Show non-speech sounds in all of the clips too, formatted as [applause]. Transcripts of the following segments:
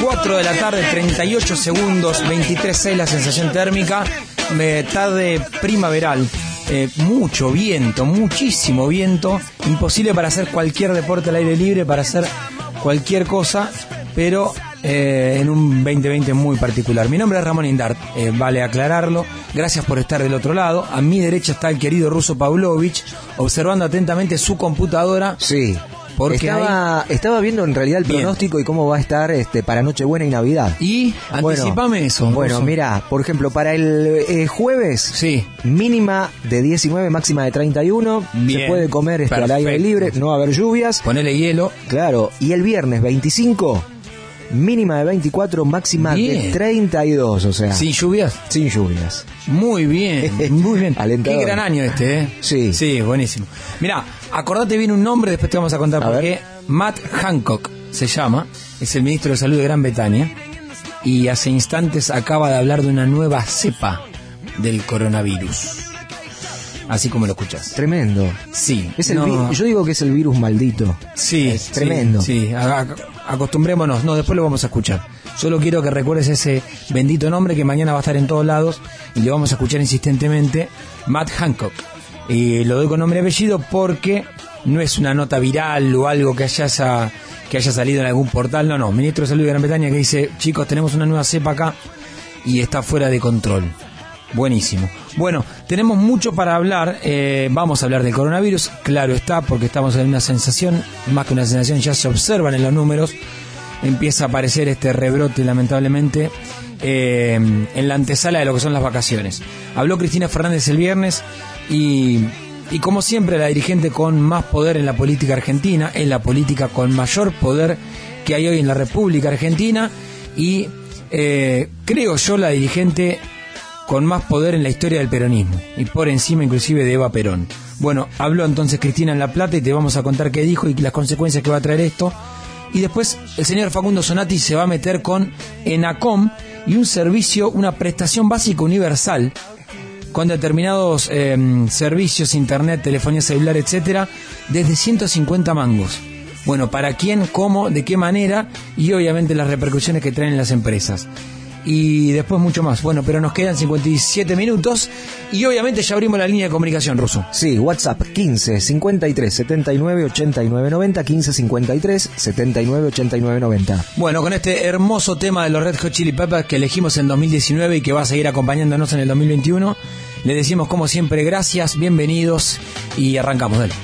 4 de la tarde, 38 segundos, 23.6 la sensación térmica. eh, tarde primaveral. Eh, mucho viento, muchísimo viento. Imposible para hacer cualquier deporte al aire libre, para hacer cualquier cosa, pero eh, en un 2020 muy particular. Mi nombre es Ramón Indart, eh, vale aclararlo. Gracias por estar del otro lado. A mi derecha está el querido ruso Pavlovich, observando atentamente su computadora. Sí. Porque estaba, estaba viendo en realidad el Bien. pronóstico y cómo va a estar este para Nochebuena y Navidad. Y anticipame eso. Bueno, mira, por ejemplo, para el eh, jueves, Sí. mínima de 19, máxima de 31. Bien. Se puede comer este, al aire libre, no va a haber lluvias. Ponele hielo. Claro, y el viernes 25, mínima de 24, máxima Bien. de 32, o sea, Sin lluvias. sin lluvias. Muy bien, [laughs] muy bien. Alentador. Qué gran año este, ¿eh? Sí. Sí, buenísimo. Mira, acordate bien un nombre, después te vamos a contar A por ver. qué. Matt Hancock se llama, es el ministro de Salud de Gran Bretaña y hace instantes acaba de hablar de una nueva cepa del coronavirus. Así como lo escuchas. Tremendo. Sí. Es el no- yo digo que es el virus maldito. Sí, Es tremendo. Sí, a- acostumbrémonos. No, después lo vamos a escuchar. Solo quiero que recuerdes ese bendito nombre que mañana va a estar en todos lados y le vamos a escuchar insistentemente. Matt Hancock. Y lo doy con nombre y apellido porque no es una nota viral o algo que haya, sa- que haya salido en algún portal. No, no. Ministro de Salud de Gran Bretaña que dice, chicos, tenemos una nueva cepa acá y está fuera de control. Buenísimo. Bueno, tenemos mucho para hablar. eh, vamos a hablar del coronavirus. Claro está, porque estamos en una sensación, más que una sensación, ya se observan en los números. Empieza a aparecer este rebrote, lamentablemente, eh, en la antesala de lo que son las vacaciones. Habló Cristina Fernández el viernes y, y como siempre, la dirigente con más poder en la política argentina, es la política con mayor poder que hay hoy en la República Argentina y eh, creo yo la dirigente con más poder en la historia del peronismo y por encima inclusive de Eva Perón. Bueno, habló entonces Cristina en La Plata y te vamos a contar qué dijo y las consecuencias que va a traer esto. Y después el señor Facundo Sonati se va a meter con ENACOM y un servicio, una prestación básica universal con determinados eh, servicios, internet, telefonía celular, etcétera, desde 150 mangos. Bueno, ¿para quién, cómo, de qué manera? Y obviamente las repercusiones que traen las empresas. Y después mucho más. Bueno, pero nos quedan 57 minutos y obviamente ya abrimos la línea de comunicación ruso. Sí, WhatsApp 15 53 79 89 90 15 53 79 89 90. Bueno, con este hermoso tema de los Red Hot Chili Peppers que elegimos en 2019 y que va a seguir acompañándonos en el 2021, le decimos como siempre gracias, bienvenidos y arrancamos. Dale.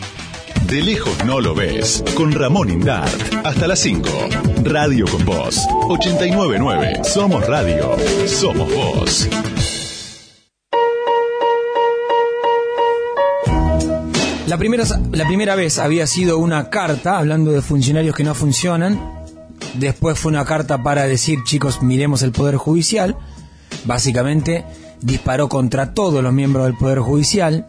De lejos no lo ves. Con Ramón Indart. Hasta las 5. Radio con Voz. 899. Somos Radio. Somos Voz. La primera, la primera vez había sido una carta hablando de funcionarios que no funcionan. Después fue una carta para decir, chicos, miremos el Poder Judicial. Básicamente disparó contra todos los miembros del Poder Judicial.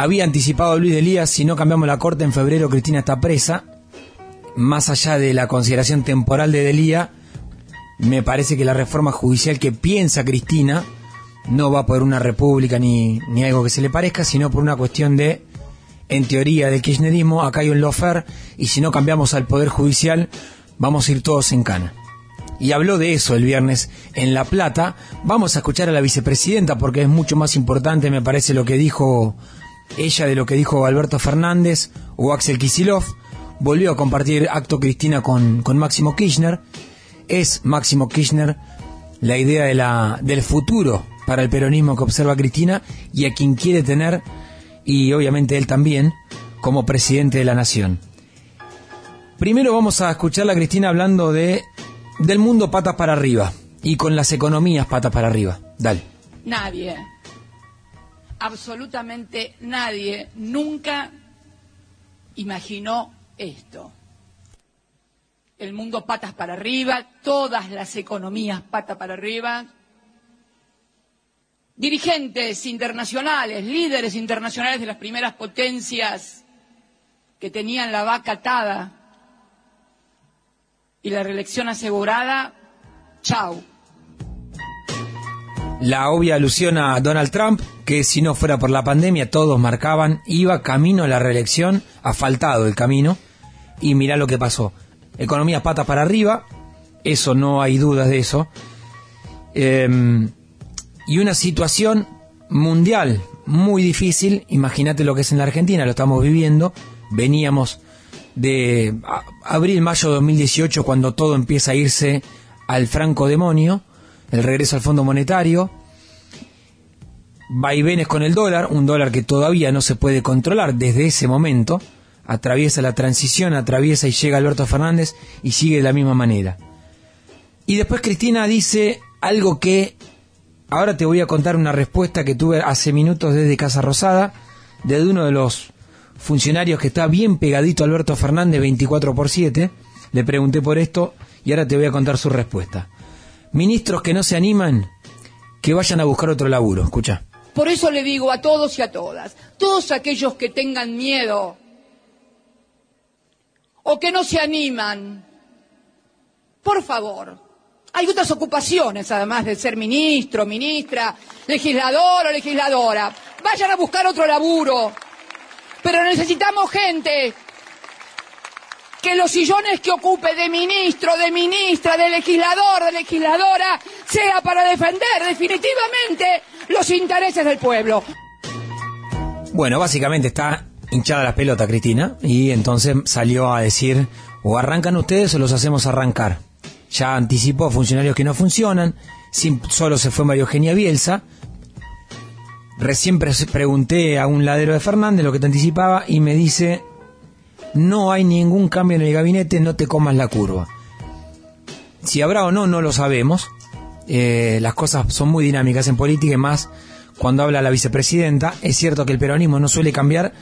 Había anticipado Luis de si no cambiamos la corte en febrero, Cristina está presa. Más allá de la consideración temporal de Delía, me parece que la reforma judicial que piensa Cristina no va por una república ni, ni algo que se le parezca, sino por una cuestión de, en teoría, del kirchnerismo, acá hay un lofer, y si no cambiamos al Poder Judicial, vamos a ir todos en cana. Y habló de eso el viernes en La Plata. Vamos a escuchar a la vicepresidenta porque es mucho más importante, me parece, lo que dijo ella de lo que dijo Alberto Fernández o Axel Kisilov. Volvió a compartir acto Cristina con, con Máximo Kirchner. Es Máximo Kirchner la idea de la, del futuro para el peronismo que observa Cristina y a quien quiere tener, y obviamente él también, como presidente de la nación. Primero vamos a escucharla a Cristina hablando de del mundo patas para arriba y con las economías patas para arriba. Dale. Nadie, absolutamente nadie, nunca imaginó esto. El mundo patas para arriba, todas las economías patas para arriba. Dirigentes internacionales, líderes internacionales de las primeras potencias que tenían la vaca atada y la reelección asegurada, chau. La obvia alusión a Donald Trump, que si no fuera por la pandemia todos marcaban, iba camino a la reelección, ha faltado el camino, y mirá lo que pasó. Economía patas para arriba, eso no hay dudas de eso. Em, y una situación mundial muy difícil, imagínate lo que es en la Argentina, lo estamos viviendo, veníamos de abril, mayo de 2018 cuando todo empieza a irse al franco demonio, el regreso al Fondo Monetario, vaivenes con el dólar, un dólar que todavía no se puede controlar desde ese momento, atraviesa la transición, atraviesa y llega Alberto Fernández y sigue de la misma manera. Y después Cristina dice algo que ahora te voy a contar una respuesta que tuve hace minutos desde Casa Rosada, desde uno de los funcionarios que está bien pegadito Alberto Fernández 24 por 7. Le pregunté por esto y ahora te voy a contar su respuesta. Ministros que no se animan, que vayan a buscar otro laburo. Escucha. Por eso le digo a todos y a todas, todos aquellos que tengan miedo o que no se animan, por favor, hay otras ocupaciones además de ser ministro, ministra, legislador o legisladora. Vayan a buscar otro laburo. Pero necesitamos gente que los sillones que ocupe de ministro, de ministra, de legislador, de legisladora, sea para defender definitivamente los intereses del pueblo. Bueno, básicamente está hinchada la pelota, Cristina, y entonces salió a decir, o arrancan ustedes o los hacemos arrancar. Ya anticipó funcionarios que no funcionan, solo se fue María Eugenia Bielsa. Recién pregunté a un ladero de Fernández lo que te anticipaba y me dice, no hay ningún cambio en el gabinete, no te comas la curva. Si habrá o no, no lo sabemos. Eh, las cosas son muy dinámicas en política y más cuando habla la vicepresidenta. Es cierto que el peronismo no suele cambiar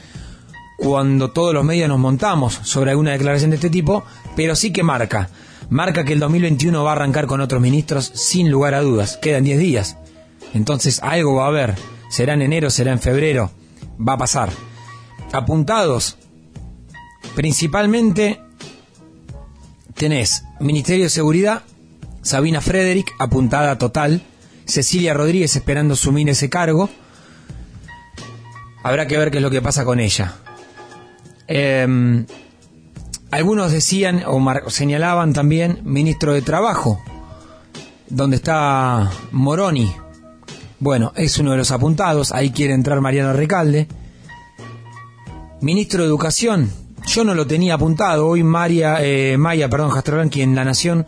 cuando todos los medios nos montamos sobre alguna declaración de este tipo, pero sí que marca. Marca que el 2021 va a arrancar con otros ministros sin lugar a dudas. Quedan 10 días. Entonces algo va a haber. Será en enero, será en febrero. Va a pasar. Apuntados Principalmente tenés Ministerio de Seguridad, Sabina Frederick, apuntada total, Cecilia Rodríguez esperando sumir ese cargo. Habrá que ver qué es lo que pasa con ella. Em, algunos decían o señalaban también ministro de Trabajo, donde está Moroni. Bueno, es uno de los apuntados, ahí quiere entrar Mariano Recalde. Ministro de Educación, yo no lo tenía apuntado. Hoy María, eh, Maya, perdón, Jastrolán, en La Nación,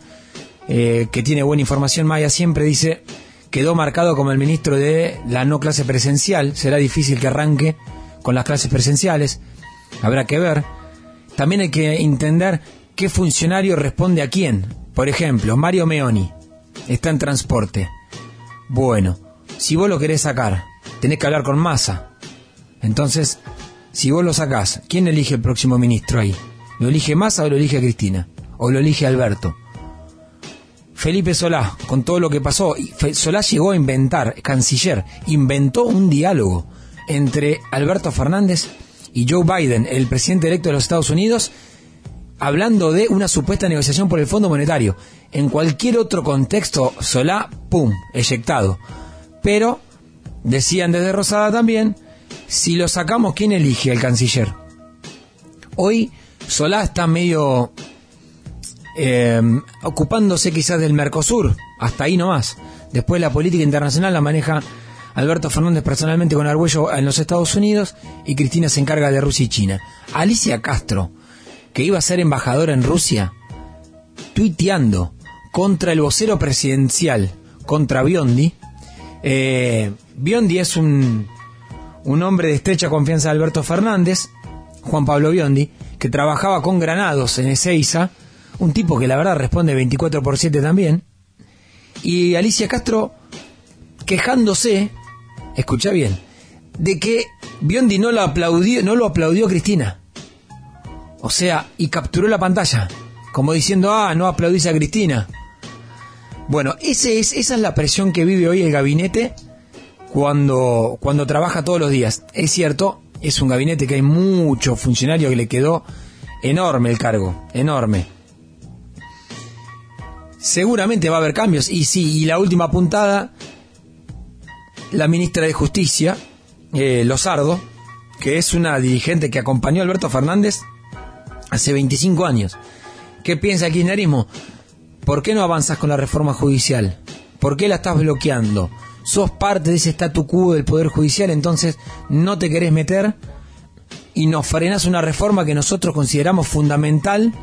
eh, que tiene buena información, Maya siempre dice, quedó marcado como el ministro de la no clase presencial. Será difícil que arranque con las clases presenciales. Habrá que ver. También hay que entender qué funcionario responde a quién. Por ejemplo, Mario Meoni está en transporte. Bueno, si vos lo querés sacar, tenés que hablar con Massa. Entonces, si vos lo sacás, ¿quién elige el próximo ministro ahí? ¿Lo elige Massa o lo elige Cristina? ¿O lo elige Alberto? Felipe Solá, con todo lo que pasó, Solá llegó a inventar, canciller, inventó un diálogo entre Alberto Fernández y Joe Biden, el presidente electo de los Estados Unidos, hablando de una supuesta negociación por el Fondo Monetario. En cualquier otro contexto, Solá, ¡pum!, eyectado. Pero, decían desde Rosada también, si lo sacamos, ¿quién elige al canciller? Hoy Solá está medio eh, ocupándose quizás del Mercosur, hasta ahí nomás. Después la política internacional la maneja Alberto Fernández personalmente con Argüello en los Estados Unidos y Cristina se encarga de Rusia y China. Alicia Castro, que iba a ser embajadora en Rusia, tuiteando contra el vocero presidencial, contra Biondi. Eh, Biondi es un un hombre de estrecha confianza de Alberto Fernández, Juan Pablo Biondi, que trabajaba con Granados en Ezeiza, un tipo que la verdad responde 24 por 7 también, y Alicia Castro quejándose, escucha bien, de que Biondi no lo aplaudió, no lo aplaudió Cristina. O sea, y capturó la pantalla, como diciendo, ah, no aplaudís a Cristina. Bueno, ese es, esa es la presión que vive hoy el gabinete cuando, cuando trabaja todos los días. Es cierto, es un gabinete que hay mucho funcionario que le quedó enorme el cargo, enorme. Seguramente va a haber cambios. Y sí, y la última puntada, la ministra de Justicia, eh, Lozardo, que es una dirigente que acompañó a Alberto Fernández hace 25 años. ¿Qué piensa el kirchnerismo? ¿Por qué no avanzas con la reforma judicial? ¿Por qué la estás bloqueando? Sos parte de ese statu quo del Poder Judicial, entonces no te querés meter y nos frenas una reforma que nosotros consideramos fundamental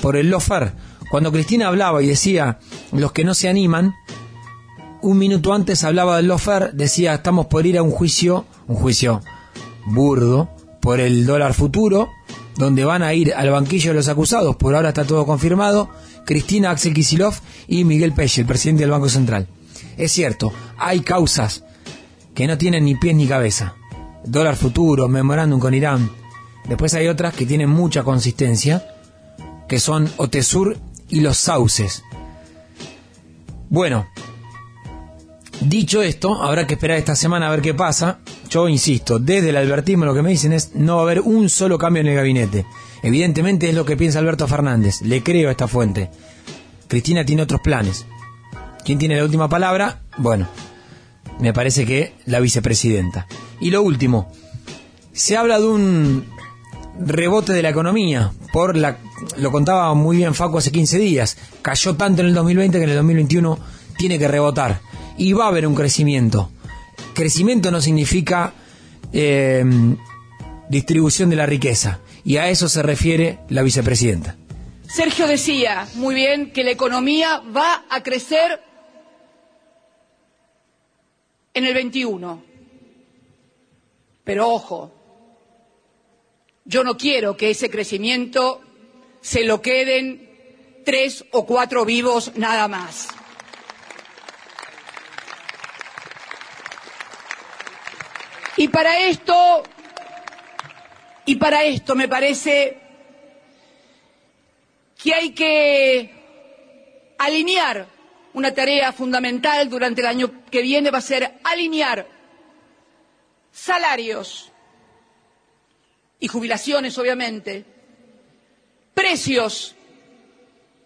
por el lofer. Cuando Cristina hablaba y decía los que no se animan, un minuto antes hablaba del lofer, decía estamos por ir a un juicio, un juicio burdo, por el dólar futuro, donde van a ir al banquillo de los acusados, por ahora está todo confirmado, Cristina Axel Kisilov y Miguel Pech, el presidente del Banco Central. Es cierto, hay causas que no tienen ni pies ni cabeza. Dólar futuro, memorándum con Irán. Después hay otras que tienen mucha consistencia, que son Otesur y los sauces. Bueno, dicho esto, habrá que esperar esta semana a ver qué pasa. Yo insisto, desde el albertismo lo que me dicen es no va a haber un solo cambio en el gabinete. Evidentemente es lo que piensa Alberto Fernández. Le creo a esta fuente. Cristina tiene otros planes. ¿Quién tiene la última palabra? Bueno, me parece que la vicepresidenta. Y lo último, se habla de un rebote de la economía. Por la, lo contaba muy bien Faco hace 15 días. Cayó tanto en el 2020 que en el 2021 tiene que rebotar. Y va a haber un crecimiento. Crecimiento no significa eh, distribución de la riqueza. Y a eso se refiere la vicepresidenta. Sergio decía muy bien que la economía va a crecer en el 21. Pero ojo, yo no quiero que ese crecimiento se lo queden tres o cuatro vivos nada más. Y para esto, y para esto me parece que hay que alinear una tarea fundamental durante el año que viene va a ser alinear salarios y jubilaciones, obviamente, precios,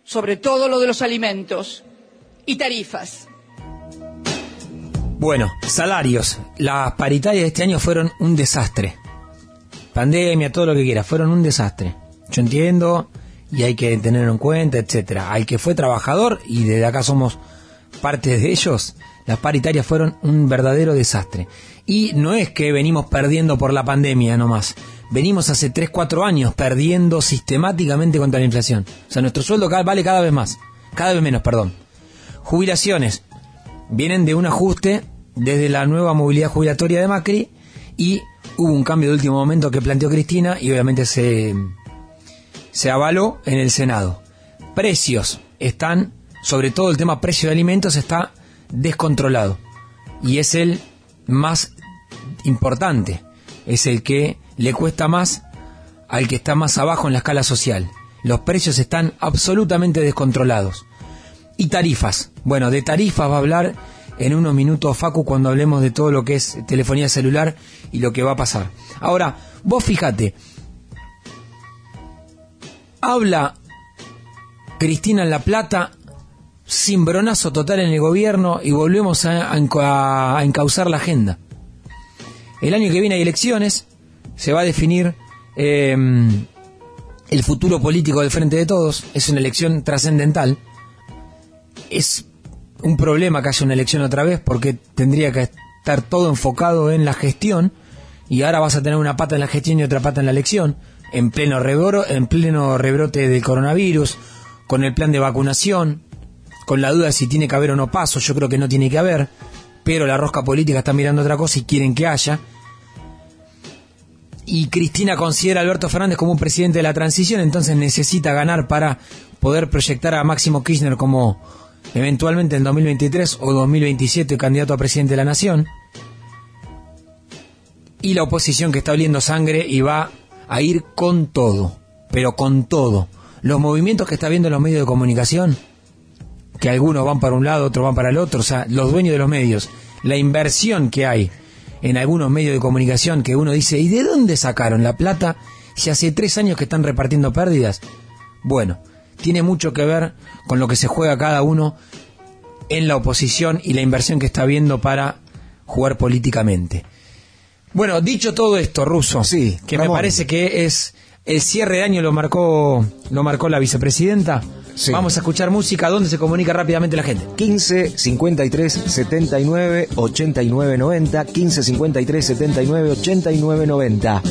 sobre todo lo de los alimentos, y tarifas. Bueno, salarios. Las paritarias de este año fueron un desastre. Pandemia, todo lo que quiera, fueron un desastre. Yo entiendo y hay que tenerlo en cuenta, etcétera. Al que fue trabajador, y desde acá somos parte de ellos, las paritarias fueron un verdadero desastre. Y no es que venimos perdiendo por la pandemia nomás. Venimos hace 3, 4 años perdiendo sistemáticamente contra la inflación. O sea, nuestro sueldo vale cada vez más. Cada vez menos, perdón. Jubilaciones. Vienen de un ajuste desde la nueva movilidad jubilatoria de Macri y hubo un cambio de último momento que planteó Cristina y obviamente se, se avaló en el Senado. Precios están, sobre todo el tema precio de alimentos está descontrolado y es el más importante, es el que le cuesta más al que está más abajo en la escala social. Los precios están absolutamente descontrolados. Y tarifas. Bueno, de tarifas va a hablar en unos minutos Facu cuando hablemos de todo lo que es telefonía celular y lo que va a pasar. Ahora, vos fíjate, habla Cristina en La Plata cimbronazo total en el gobierno y volvemos a, a, encauzar la agenda. El año que viene hay elecciones, se va a definir eh, el futuro político del Frente de Todos, es una elección trascendental. Es un problema que haya una elección otra vez porque tendría que estar todo enfocado en la gestión y ahora vas a tener una pata en la gestión y otra pata en la elección, en pleno, rebro, en pleno rebrote del coronavirus, con el plan de vacunación, con la duda de si tiene que haber o no paso, yo creo que no tiene que haber, pero la rosca política está mirando otra cosa y quieren que haya. Y Cristina considera a Alberto Fernández como un presidente de la transición, entonces necesita ganar para poder proyectar a Máximo Kirchner como eventualmente en 2023 o 2027 candidato a presidente de la nación. Y la oposición que está oliendo sangre y va a ir con todo, pero con todo. Los movimientos que está viendo en los medios de comunicación, que algunos van para un lado, otros van para el otro, o sea, los dueños de los medios, la inversión que hay en algunos medios de comunicación que uno dice, ¿y de dónde sacaron la plata si hace tres años que están repartiendo pérdidas? Bueno, tiene mucho que ver con lo que se juega cada uno en la oposición y la inversión que está viendo para jugar políticamente. Bueno, dicho todo esto, Ruso, sí, que me parece que es El cierre de año lo marcó, lo marcó la vicepresidenta. Sí. Vamos a escuchar música. ¿Dónde se comunica rápidamente la gente? 15 53 79 89 90 15 53 79 89 90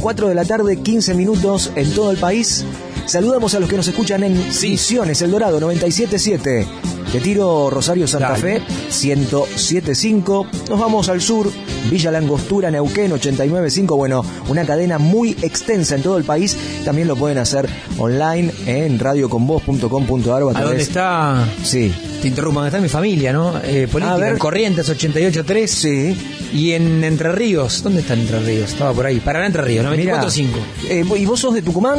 4 de la tarde 15 minutos en todo el país saludamos a los que nos escuchan en Misiones El Dorado 977 de Tiro Rosario Santa Dale. Fe 1075 nos vamos al sur Villa Langostura Neuquén 895 bueno una cadena muy extensa en todo el país también lo pueden hacer online en radioconvoz.com.ar a ¿A dónde está? sí Te interrumpo, ¿dónde está mi familia, no? Eh, política, A ver. en Corrientes 88.3. sí Y en Entre Ríos, ¿dónde está en Entre Ríos? Estaba por ahí. Paraná Entre Ríos, Mira, 94.5. eh, ¿Y vos sos de Tucumán?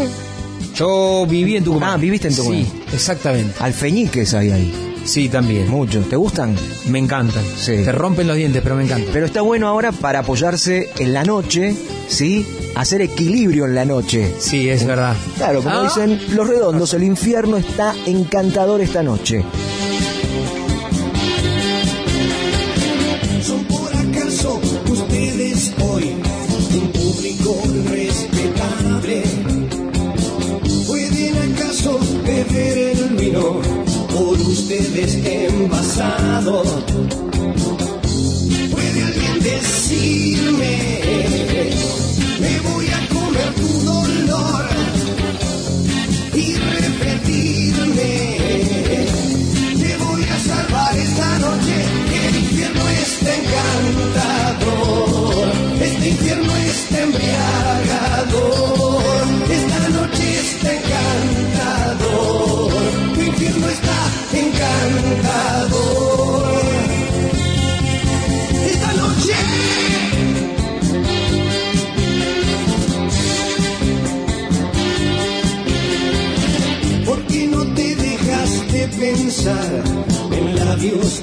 Yo viví en Tucumán. Ah, viviste en Tucumán. Sí, exactamente. Alfeñiques hay ahí. Sí, también. Muchos. ¿Te gustan? Me encantan. Sí. Te rompen los dientes, pero me encantan. Pero está bueno ahora para apoyarse en la noche, ¿sí? Hacer equilibrio en la noche. Sí, es verdad. Claro, como Ah, dicen los redondos, el infierno está encantador esta noche. Envasado? ¿Puede alguien decirme,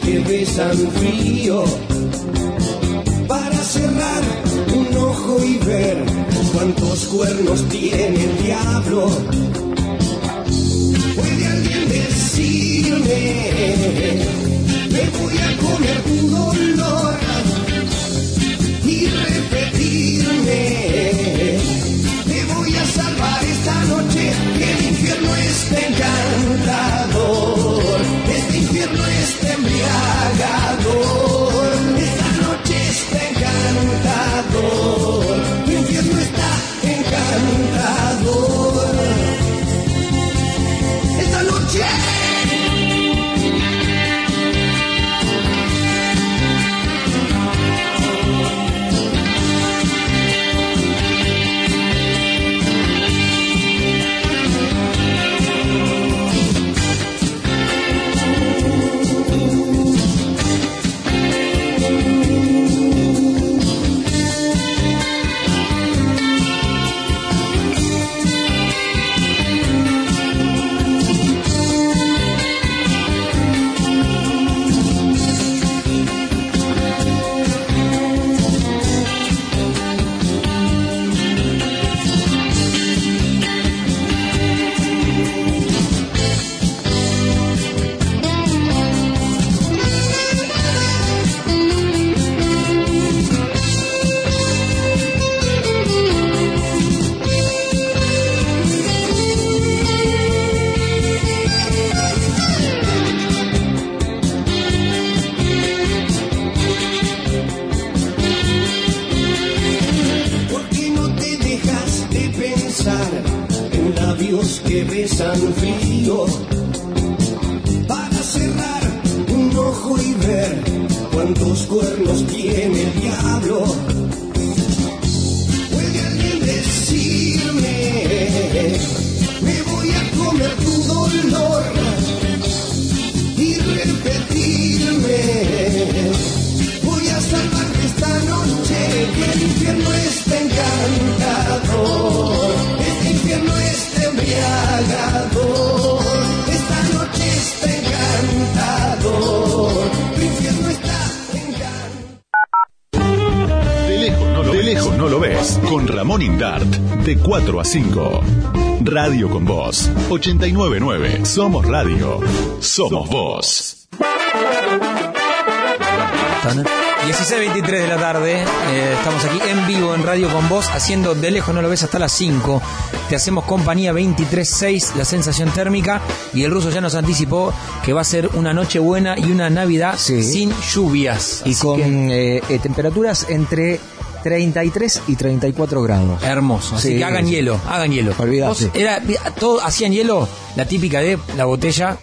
que besan frío? Para cerrar un ojo y ver cuántos cuernos tiene el diablo. ¿Puede alguien decirme? Me voy a comer tu dolor y repetirme. Te voy a salvar esta noche, que el infierno está encantador. Este infierno está embriagado. De 4 a 5. Radio con Voz. 899. Somos radio. Somos voz. Está ¿no? 16.23 de la tarde, eh, estamos aquí en vivo en Radio con vos, haciendo de lejos, no lo ves, hasta las 5. Te hacemos compañía 23.6, la sensación térmica, y el ruso ya nos anticipó que va a ser una noche buena y una Navidad Sí. sin lluvias. Y Así con que, eh, eh, temperaturas entre 33 y 34 grados. Hermoso, así Sí, que hagan sí. hielo, hagan hielo. Era, todo, hacían hielo, la típica de la botella,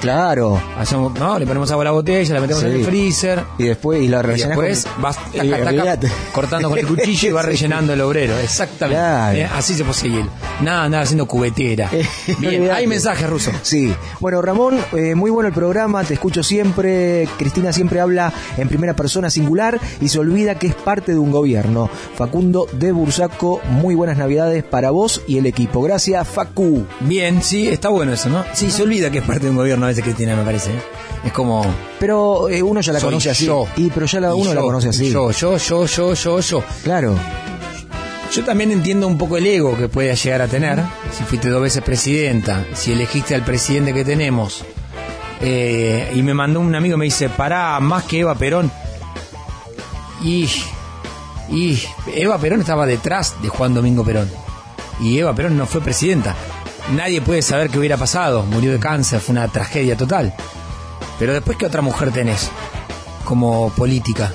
Claro. hacemos, ¿no? Le ponemos agua a la botella, la metemos Sí. en el freezer, Y después, y la Y rellenás después con- vas [laughs] taca, cortando con el cuchillo y vas [laughs] rellenando el obrero. Exactamente. Claro. Eh, Así se posee hielo. Nada, nada haciendo cubetera. [laughs] Bien, hay mensajes ruso. Sí. Bueno, Ramón, eh, muy bueno el programa, te escucho siempre. Cristina siempre habla en primera persona singular y se olvida que es parte de un gobierno. Facundo de Bursaco, muy buenas navidades para vos y el equipo. Gracias, Facu. Bien, sí, está bueno eso, ¿no? Sí, se olvida que es parte de un gobierno a veces Cristina, me parece. ¿eh? Es como... Pero eh, uno ya la soy conoce así. yo. Y pero ya la, Y uno la yo, conoce así. Yo, yo, yo, yo, yo, yo. Claro. Yo también entiendo un poco el ego que puede llegar a tener. Si fuiste dos veces presidenta, si elegiste al presidente que tenemos. eh, y me mandó un amigo me dice, pará, más que Eva Perón. Y, y Eva Perón estaba detrás de Juan Domingo Perón. Y Eva Perón no fue presidenta. Nadie puede saber qué hubiera pasado. Murió de cáncer, fue una tragedia total. Pero después, ¿qué otra mujer tenés como política?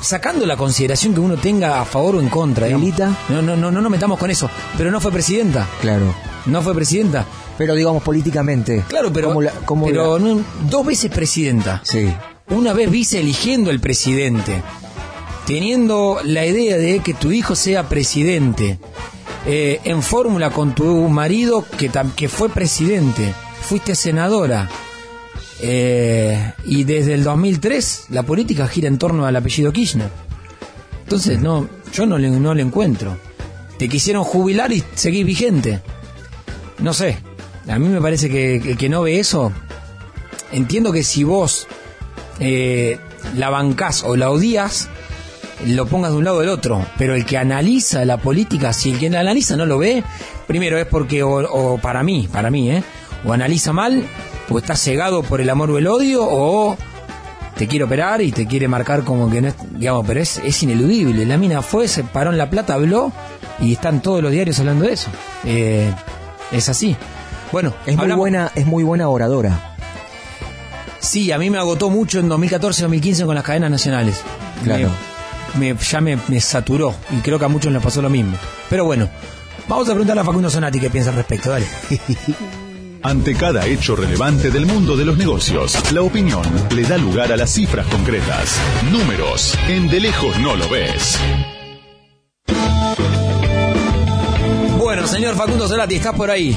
Sacando la consideración que uno tenga a favor o en contra. Lilita. No, no, no, no nos metamos con eso. Pero no fue presidenta. Claro. No fue presidenta. Pero digamos políticamente. Claro, pero, ¿Cómo la- cómo pero la- no- dos veces presidenta. Sí. Una vez vice eligiendo el presidente. Teniendo la idea de que tu hijo sea presidente. Eh, en fórmula con tu marido que, fue presidente. Fuiste senadora. Eh, y desde el 2003 la política gira en torno al apellido Kirchner. Entonces, no, yo no le, no le encuentro. Te quisieron jubilar y seguís vigente. No sé. A mí me parece que que no ve eso, entiendo que si vos eh, la bancás o la odias, lo pongas de un lado o del otro. Pero el que analiza la política, si el que la analiza no lo ve, primero es porque, o, o para mí, para mí, ¿eh? O analiza mal, o está cegado por el amor o el odio, o te quiere operar y te quiere marcar como que no es, digamos, pero es, es ineludible. La mina fue, se paró en la plata, habló y están todos los diarios hablando de eso. Eh, es así. Bueno, Es muy buena, es muy buena oradora. Sí, a mí me agotó mucho en 2014-2015 con las cadenas nacionales. Claro. Me, me- ya me, me saturó y creo que a muchos les pasó lo mismo. Pero bueno, vamos a preguntarle a Facundo Sonati qué piensa al respecto. Dale. [laughs] Ante cada hecho relevante del mundo de los negocios, la opinión le da lugar a las cifras concretas. Números, en de lejos no lo ves. Bueno, señor Facundo Sonati, ¿estás por ahí?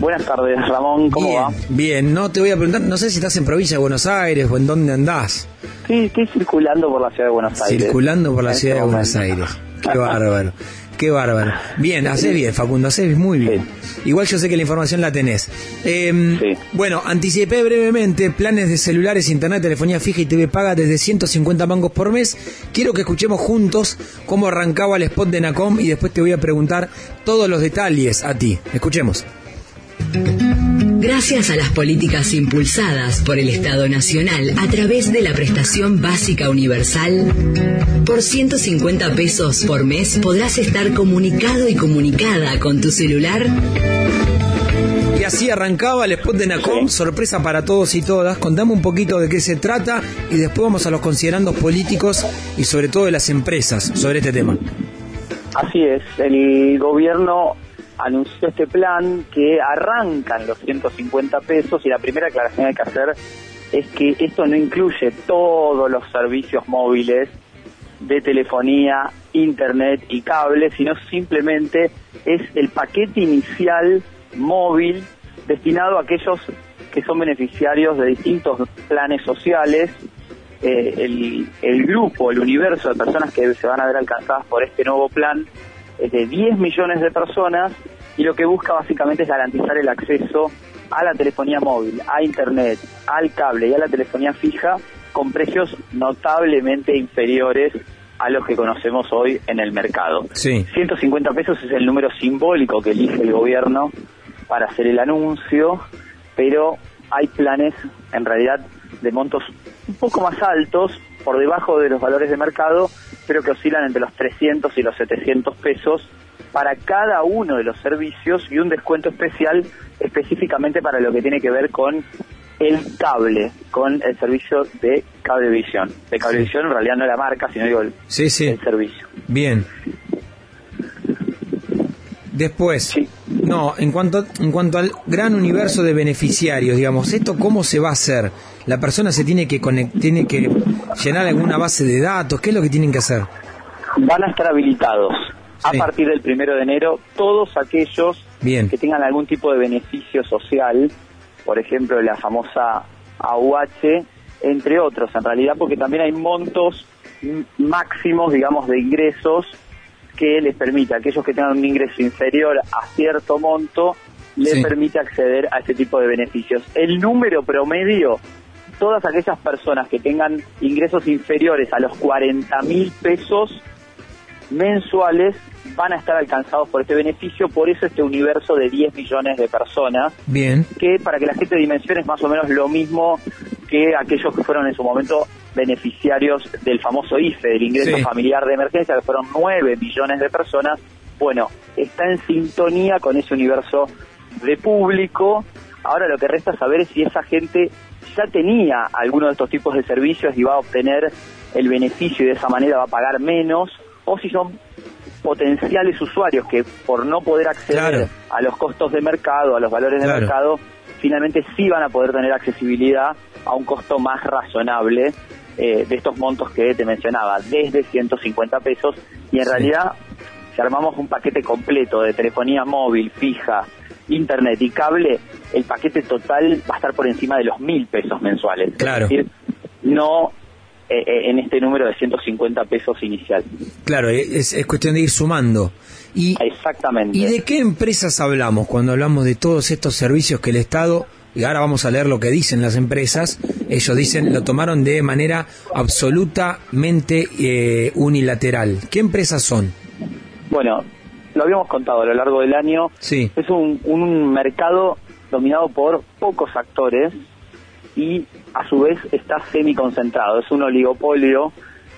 Buenas tardes, Ramón, ¿cómo bien, va? Bien, no te voy a preguntar, no sé si estás en provincia de Buenos Aires o en dónde andás. Sí, estoy circulando por la ciudad de Buenos Aires. Circulando por la En ciudad de este Buenos. Aires. Qué bárbaro. Qué bárbaro. Bien, haces bien, Facundo, haces muy bien. Igual yo sé que la información la tenés. Eh, Sí. Bueno, anticipé brevemente planes de celulares, internet, telefonía fija y TV paga desde 150 mangos por mes. Quiero que escuchemos juntos cómo arrancaba el spot de Nacom y después te voy a preguntar todos los detalles a ti. Escuchemos. Gracias a las políticas impulsadas por el Estado Nacional a través de la prestación básica universal, por 150 pesos por mes podrás estar comunicado y comunicada con tu celular Y así arrancaba el spot de Nacom, sorpresa para todos y todas. Contame un poquito de qué se trata y después vamos a los considerandos políticos y sobre todo de las empresas sobre este tema. Así es, el gobierno anunció este plan que arrancan los 150 pesos y la primera aclaración que hay que hacer es que esto no incluye todos los servicios móviles de telefonía, internet y cable, sino simplemente es el paquete inicial móvil destinado a aquellos que son beneficiarios de distintos planes sociales. Eh, el, el grupo, el universo de personas que se van a ver alcanzadas por este nuevo plan de 10 millones de personas y lo que busca básicamente es garantizar el acceso a la telefonía móvil, a internet, al cable y a la telefonía fija con precios notablemente inferiores a los que conocemos hoy en el mercado. Sí. 150 pesos es el número simbólico que elige el gobierno para hacer el anuncio, pero hay planes en realidad de montos un poco más altos por debajo de los valores de mercado, pero que oscilan entre los 300 y los 700 pesos para cada uno de los servicios y un descuento especial específicamente para lo que tiene que ver con el cable, con el servicio de cablevisión. De cablevisión en realidad no la marca, sino digo el, Sí, sí. el servicio. Bien. Después, Sí. no, en cuanto, en cuanto al gran universo de beneficiarios, digamos, ¿esto cómo se va a hacer? ¿La persona se tiene que, conect- tiene que llenar alguna base de datos? ¿Qué es lo que tienen que hacer? Van a estar habilitados a Sí. partir del primero de enero todos aquellos Bien. que tengan algún tipo de beneficio social, por ejemplo la famosa AUH, entre otros en realidad, porque también hay montos máximos, digamos, de ingresos que les permite a aquellos que tengan un ingreso inferior a cierto monto, les Sí. permite acceder a este tipo de beneficios. El número promedio, todas aquellas personas que tengan ingresos inferiores a los 40 mil pesos, mensuales van a estar alcanzados por este beneficio, por eso este universo de 10 millones de personas, Bien, que para que la gente dimensione es más o menos lo mismo que aquellos que fueron en su momento beneficiarios del famoso IFE, del ingreso Sí. familiar de emergencia, que fueron 9 millones de personas, bueno, está en sintonía con ese universo de público. Ahora lo que resta saber es si esa gente ya tenía alguno de estos tipos de servicios y va a obtener el beneficio y de esa manera va a pagar menos, o si son potenciales usuarios que por no poder acceder Claro. a los costos de mercado, a los valores de mercado, finalmente sí van a poder tener accesibilidad a un costo más razonable eh, de estos montos que te mencionaba, desde 150 pesos. Y en Sí. realidad, si armamos un paquete completo de telefonía móvil, fija, internet y cable, el paquete total va a estar por encima de los mil pesos mensuales. Claro. Es decir, no eh, eh, en este número de 150 pesos inicial. claro, es, es cuestión de ir sumando. Y, Exactamente. ¿Y de qué empresas hablamos cuando hablamos de todos estos servicios que el Estado, y ahora vamos a leer lo que dicen las empresas, ellos dicen, lo tomaron de manera absolutamente eh, unilateral? ¿Qué empresas son? Bueno, lo habíamos contado a lo largo del año. Sí. Es un, un mercado dominado por pocos actores y a su vez está semi-concentrado. Es un oligopolio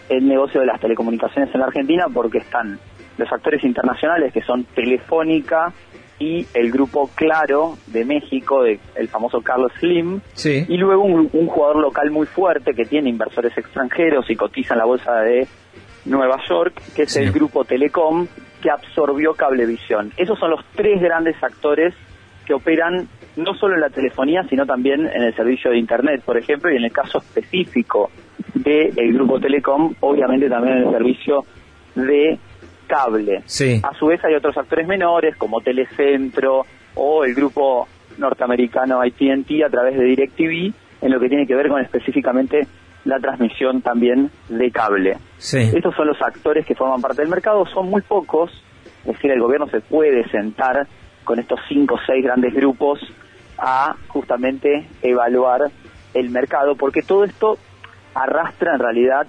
el negocio de las telecomunicaciones en la Argentina porque están los actores internacionales que son Telefónica y el grupo Claro de México, de, el famoso Carlos Slim, Sí. y luego un, un jugador local muy fuerte que tiene inversores extranjeros y cotiza en la bolsa de Nueva York, que es Sí. el grupo Telecom, que absorbió Cablevisión. Esos son los tres grandes actores que operan no solo en la telefonía, sino también en el servicio de Internet, por ejemplo, y en el caso específico del grupo Telecom, obviamente también en el servicio de cable. Sí. A su vez hay otros actores menores como Telecentro o el grupo norteamericano AT&T a través de DirecTV en lo que tiene que ver con específicamente la transmisión también de cable. Sí. Estos son los actores que forman parte del mercado, son muy pocos, es decir, el gobierno se puede sentar con estos cinco o seis grandes grupos a justamente evaluar el mercado, porque todo esto arrastra en realidad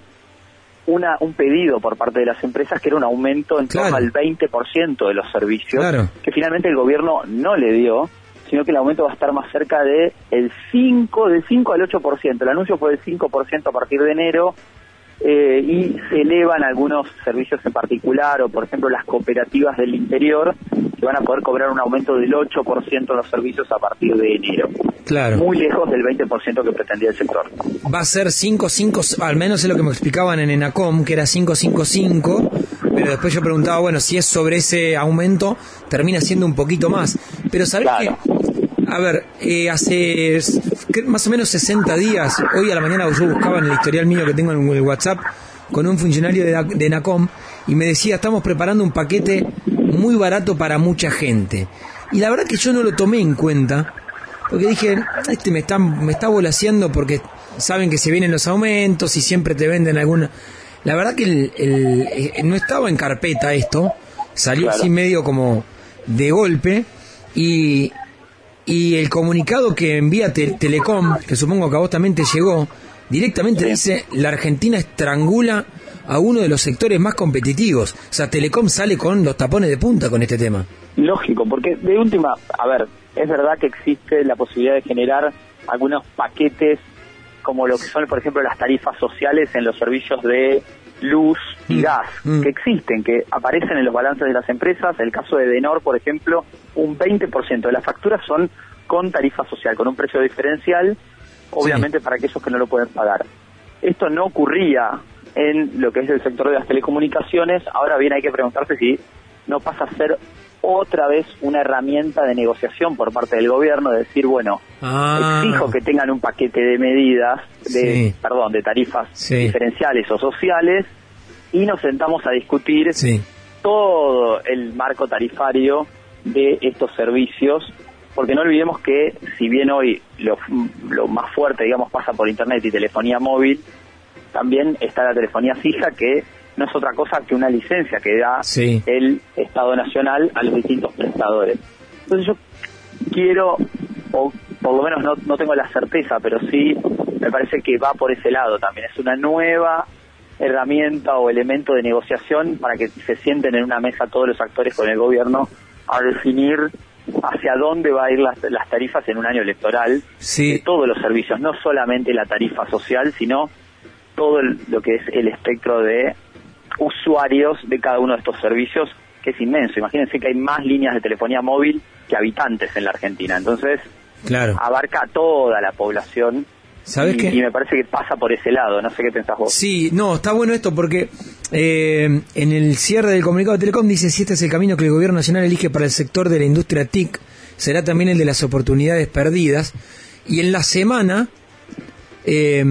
una, un pedido por parte de las empresas que era un aumento en Claro. torno al 20% de los servicios, Claro. que finalmente el gobierno no le dio, sino que el aumento va a estar más cerca de el 5, del 5 al 8%. El anuncio fue del 5% a partir de enero eh, y se elevan algunos servicios en particular, o por ejemplo las cooperativas del interior, que van a poder cobrar un aumento del 8% en los servicios a partir de enero. Claro. Muy lejos del 20% que pretendía el sector. Va a ser 555, al menos es lo que me explicaban en Enacom, que era 555, pero después yo preguntaba, bueno, si es sobre ese aumento, termina siendo un poquito más. Pero ¿sabés Claro. qué? A ver, eh, hace más o menos 60 días, hoy a la mañana yo buscaba en el historial mío que tengo en el WhatsApp con un funcionario de, de Enacom y me decía, estamos preparando un paquete muy barato para mucha gente. Y la verdad que yo no lo tomé en cuenta, porque dije, este me está, me está volaseando porque saben que se vienen los aumentos y siempre te venden alguna... La verdad que el- el- eh, no estaba en carpeta esto, salió Claro. así medio como de golpe y, y el comunicado que envía Te- Telecom, que supongo que a vos también te llegó, directamente dice, la Argentina estrangula a uno de los sectores más competitivos. O sea, Telecom sale con los tapones de punta con este tema. Lógico, porque de última, a ver, es verdad que existe la posibilidad de generar algunos paquetes como lo que son, por ejemplo, las tarifas sociales en los servicios de luz y Mm, gas, mm. que existen, que aparecen en los balances de las empresas. El caso de Denor, por ejemplo, un 20% de las facturas son con tarifa social, con un precio diferencial, obviamente para aquellos que no lo pueden pagar. Esto no ocurría en lo que es el sector de las telecomunicaciones, ahora bien hay que preguntarse si no pasa a ser otra vez una herramienta de negociación por parte del gobierno, de decir, bueno, Ah. exijo que tengan un paquete de medidas, de, Sí. perdón, de tarifas Sí. diferenciales o sociales, y nos sentamos a discutir Sí. todo el marco tarifario de estos servicios, porque no olvidemos que si bien hoy lo, lo más fuerte, digamos, pasa por Internet y telefonía móvil, también está la telefonía fija que no es otra cosa que una licencia que da Sí. el Estado Nacional a los distintos prestadores. Entonces yo quiero, o por lo menos no, no tengo la certeza, pero sí me parece que va por ese lado también. Es una nueva herramienta o elemento de negociación para que se sienten en una mesa todos los actores con el gobierno a definir hacia dónde va a ir las, las tarifas en un año electoral Sí. de todos los servicios, no solamente la tarifa social, sino todo el- lo que es el espectro de usuarios de cada uno de estos servicios, que es inmenso. Imagínense que hay más líneas de telefonía móvil que habitantes en la Argentina. Entonces, Claro. abarca a toda la población. ¿Sabes y, qué? y me parece que pasa por ese lado. No sé qué pensás vos. Sí, no, está bueno esto porque eh, en el cierre del comunicado de Telecom dice si este es el camino que el gobierno nacional elige para el sector de la industria TIC, será también el de las oportunidades perdidas. Y en la semana eh,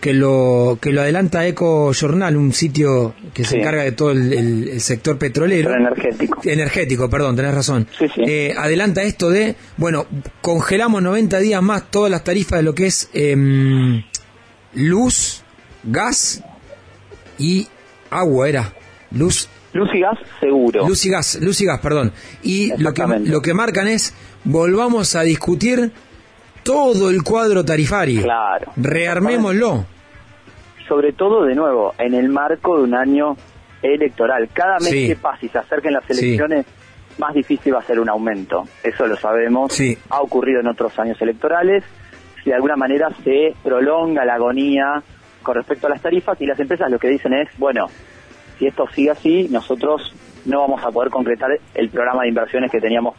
que lo que lo adelanta Eco Journal, un sitio que se encarga de todo el, el- el sector petrolero. Energético. Energético, perdón, tenés razón. Sí, sí. Eh, adelanta esto de, bueno, congelamos 90 días más todas las tarifas de lo que es em, luz, gas y agua, era. Luz, Luz y gas, seguro. luz y gas, luz y gas, perdón. Y lo que, lo que marcan es, volvamos a discutir todo el cuadro tarifario. Claro. Rearmémoslo. sobre todo de nuevo en el marco de un año electoral. Cada mes Sí. que pasa y se acerquen las Sí. elecciones, más difícil va a ser un aumento. Eso lo sabemos. Sí. Ha ocurrido en otros años electorales. Si de alguna manera se prolonga la agonía con respecto a las tarifas y las empresas lo que dicen es, bueno, si esto sigue así, nosotros no vamos a poder concretar el programa de inversiones que teníamos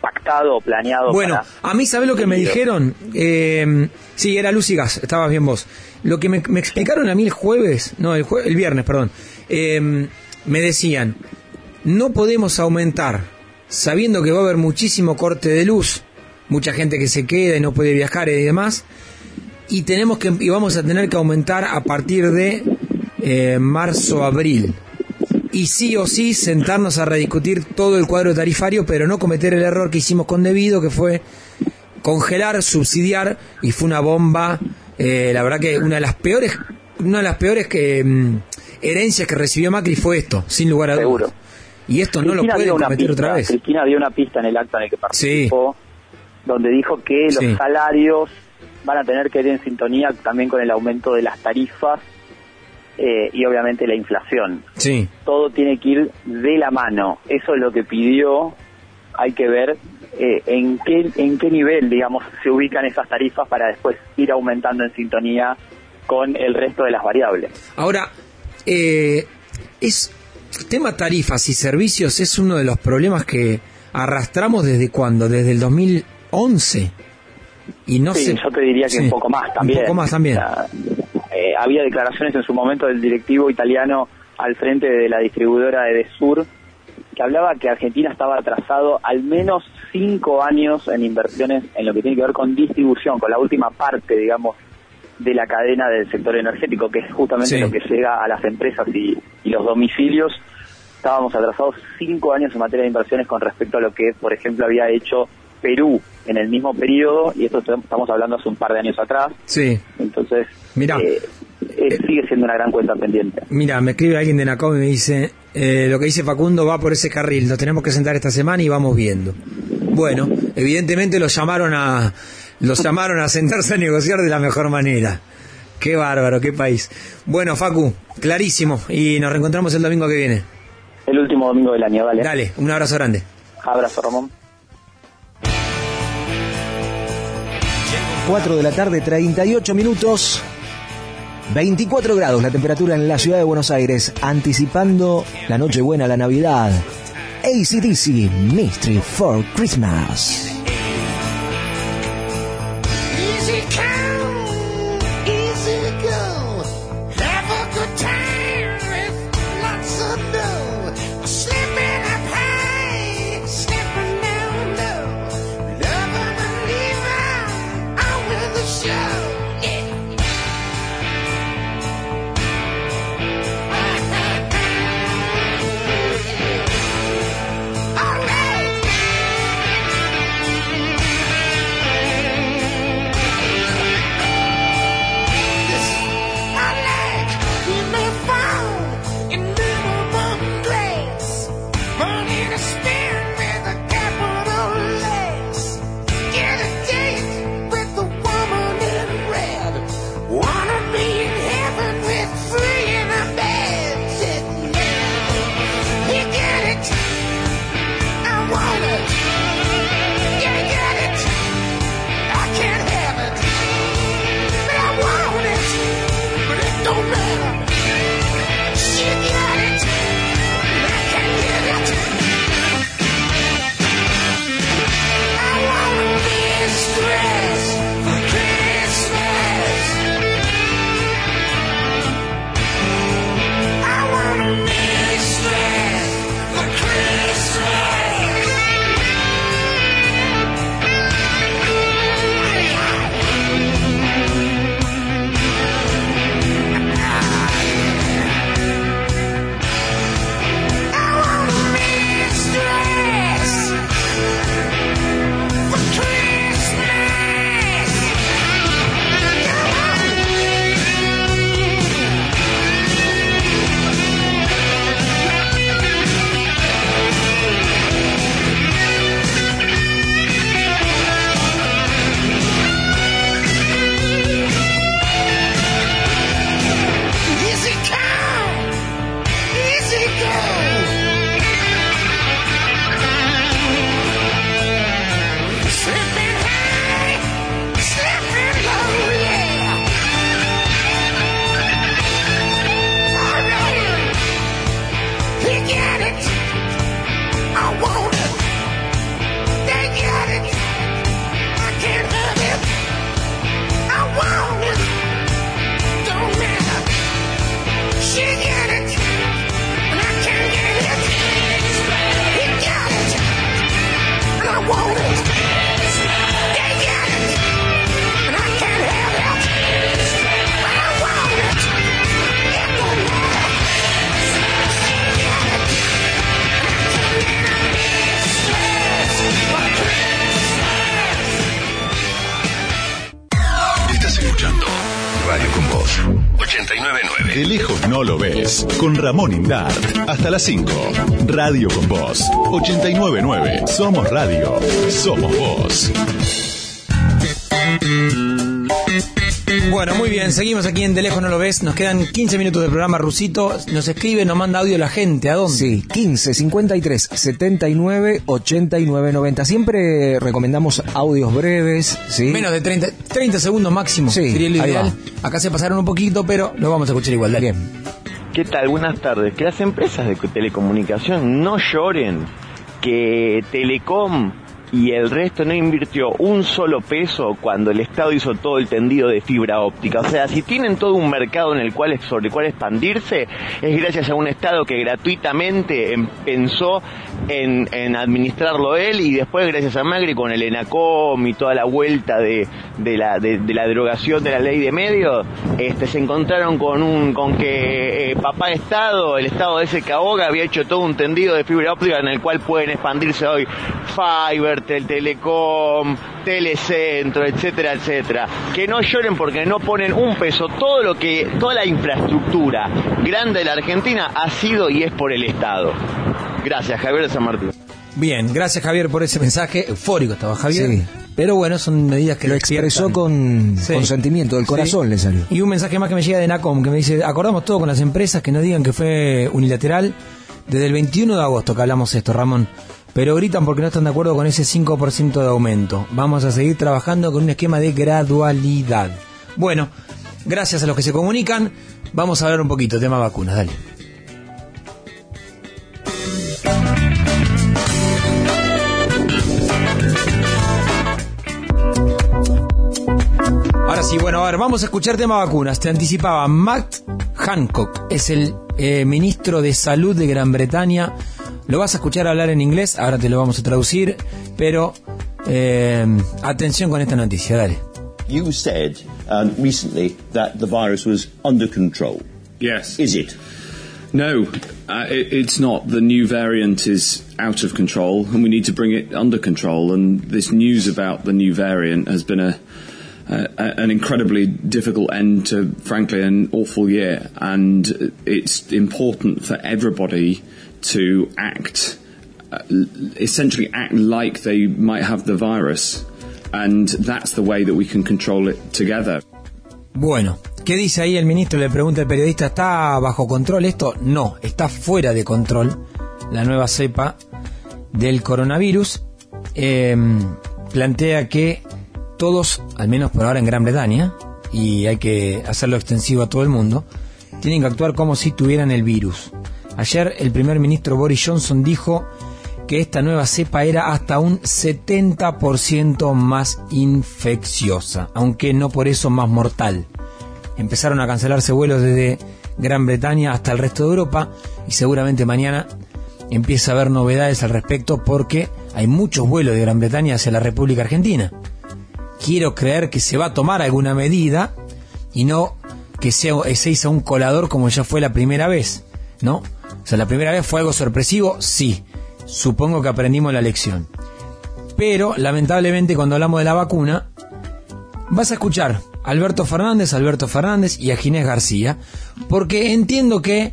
pactado o planeado. Bueno, para- a mí, ¿sabes lo que me dijeron? Eh, sí, era luz y gas, estabas bien vos. Lo que me, me explicaron a mí el jueves, no, el, jue- el viernes, perdón, eh, me decían, no podemos aumentar, sabiendo que va a haber muchísimo corte de luz, mucha gente que se queda y no puede viajar y demás, y tenemos que y vamos a tener que aumentar a partir de eh, marzo abril y sí o sí sentarnos a rediscutir todo el cuadro tarifario, pero no cometer el error que hicimos con debido, que fue congelar, subsidiar, y fue una bomba, eh, la verdad que una de las peores, una de las peores que mm, herencias que recibió Macri fue esto, sin lugar a dudas. Y esto no lo pueden cometer pista, otra vez. Cristina dio una pista en el acta en el que participó, donde dijo que los Sí. salarios van a tener que ir en sintonía también con el aumento de las tarifas eh, y obviamente la inflación. Sí, Todo tiene que ir de la mano. Eso es lo que pidió. Hay que ver eh, en qué en qué nivel, digamos, se ubican esas tarifas para después ir aumentando en sintonía con el resto de las variables. Ahora, eh, es el tema tarifas y servicios es uno de los problemas que arrastramos desde cuándo, desde el 2011. Y no sí, yo te diría que Sí, un poco más también. Un poco más también. O sea, eh, había declaraciones en su momento del directivo italiano al frente de la distribuidora Edesur que hablaba que Argentina estaba atrasado al menos cinco años en inversiones en lo que tiene que ver con distribución, con la última parte, digamos, de la cadena del sector energético, que es justamente Sí. lo que llega a las empresas y, y los domicilios. Estábamos atrasados cinco años en materia de inversiones con respecto a lo que, por ejemplo, había hecho Perú en el mismo periodo, y esto estamos hablando hace un par de años atrás. Sí. Entonces, Mirá. eh, eh, sigue siendo una gran cuenta pendiente. Mira, me escribe alguien de Nacom y me dice, eh, lo que dice Facundo va por ese carril, nos tenemos que sentar esta semana y vamos viendo. Bueno, evidentemente los llamaron a, los llamaron a sentarse a negociar de la mejor manera. Qué bárbaro, qué país. Bueno, Facu, clarísimo, y nos reencontramos el domingo que viene. El último domingo del año, ¿vale? Dale, un abrazo grande. Abrazo, Ramón. 4 de la tarde, 38 minutos. 24 grados la temperatura en la ciudad de Buenos Aires, anticipando la Nochebuena, la Navidad. ACDC, Mystery for Christmas. Lo ves. Con Ramón Indart. Hasta las 5. Radio con Voz 899. Somos radio. Somos voz. Bueno, muy bien, seguimos aquí en De Lejos No Lo Ves. Nos quedan 15 minutos de programa, Rusito. Nos escribe, nos manda audio la gente. ¿A dónde? Sí, 15 53 79 89 90. Siempre recomendamos audios breves, ¿sí? Menos de 30, 30 segundos máximo. Sí, sería lo ideal. Acá se pasaron un poquito, pero lo vamos a escuchar igual. Dale. Bien. ¿Qué tal? Buenas tardes. Que las empresas de telecomunicación no lloren que Telecom y el resto no invirtió un solo peso cuando el Estado hizo todo el tendido de fibra óptica. O sea, si tienen todo un mercado en el cual sobre el cual expandirse, es gracias a un Estado que gratuitamente em- pensó en, en administrarlo él y después gracias a Magri con el ENACOM y toda la vuelta de, de la, de, la derogación de la ley de medios, este, se encontraron con un con que eh, papá Estado, el Estado de ese Caboga había hecho todo un tendido de fibra óptica en el cual pueden expandirse hoy Fiber, Tel Telecom, Telecentro, etcétera, etcétera. Que no lloren porque no ponen un peso. Todo lo que, toda la infraestructura grande de la Argentina ha sido y es por el Estado. Gracias, Javier de San Martín. Bien, gracias Javier por ese mensaje. Eufórico estaba Javier. Sí. Pero bueno, son medidas que Lo expresó con, Sí. con sentimiento, del corazón Sí. le salió. Y un mensaje más que me llega de NACOM que me dice, acordamos todo con las empresas que no digan que fue unilateral. Desde el 21 de agosto que hablamos esto, Ramón. Pero gritan porque no están de acuerdo con ese 5% de aumento. Vamos a seguir trabajando con un esquema de gradualidad. Bueno, gracias a los que se comunican, vamos a hablar un poquito, tema vacunas, dale. Ahora sí, bueno, a ver, vamos a escuchar tema vacunas. Te anticipaba, Matt Hancock es el eh, ministro de Salud de Gran Bretaña. Lo vas a escuchar hablar en inglés, ahora te lo vamos a traducir, pero eh, atención con esta noticia, dale. You said um, recently that the virus was under control. Yes. Is it? No, uh, it, it's not. The new variant is out of control, and we need to bring it under control. And this news about the new variant has been a uh, an incredibly difficult end to, frankly, an awful year. And it's important for everybody to act, uh, essentially act like they might have the virus. And that's the way that we can control it together. Bueno, ¿qué dice ahí el ministro? Le pregunta el periodista, ¿está bajo control esto? No, está fuera de control la nueva cepa del coronavirus. Eh, plantea que todos, al menos por ahora en Gran Bretaña, y hay que hacerlo extensivo a todo el mundo, tienen que actuar como si tuvieran el virus. Ayer el primer ministro Boris Johnson dijo que esta nueva cepa era hasta un 70% más infecciosa, aunque no por eso más mortal. Empezaron a cancelarse vuelos desde Gran Bretaña hasta el resto de Europa y seguramente mañana empieza a haber novedades al respecto porque hay muchos vuelos de Gran Bretaña hacia la República Argentina quiero creer que se va a tomar alguna medida y no que sea, se hizo un colador como ya fue la primera vez, ¿no? O sea, la primera vez fue algo sorpresivo, sí. Supongo que aprendimos la lección. Pero, lamentablemente, cuando hablamos de la vacuna, vas a escuchar a Alberto Fernández, Alberto Fernández y a Ginés García, porque entiendo que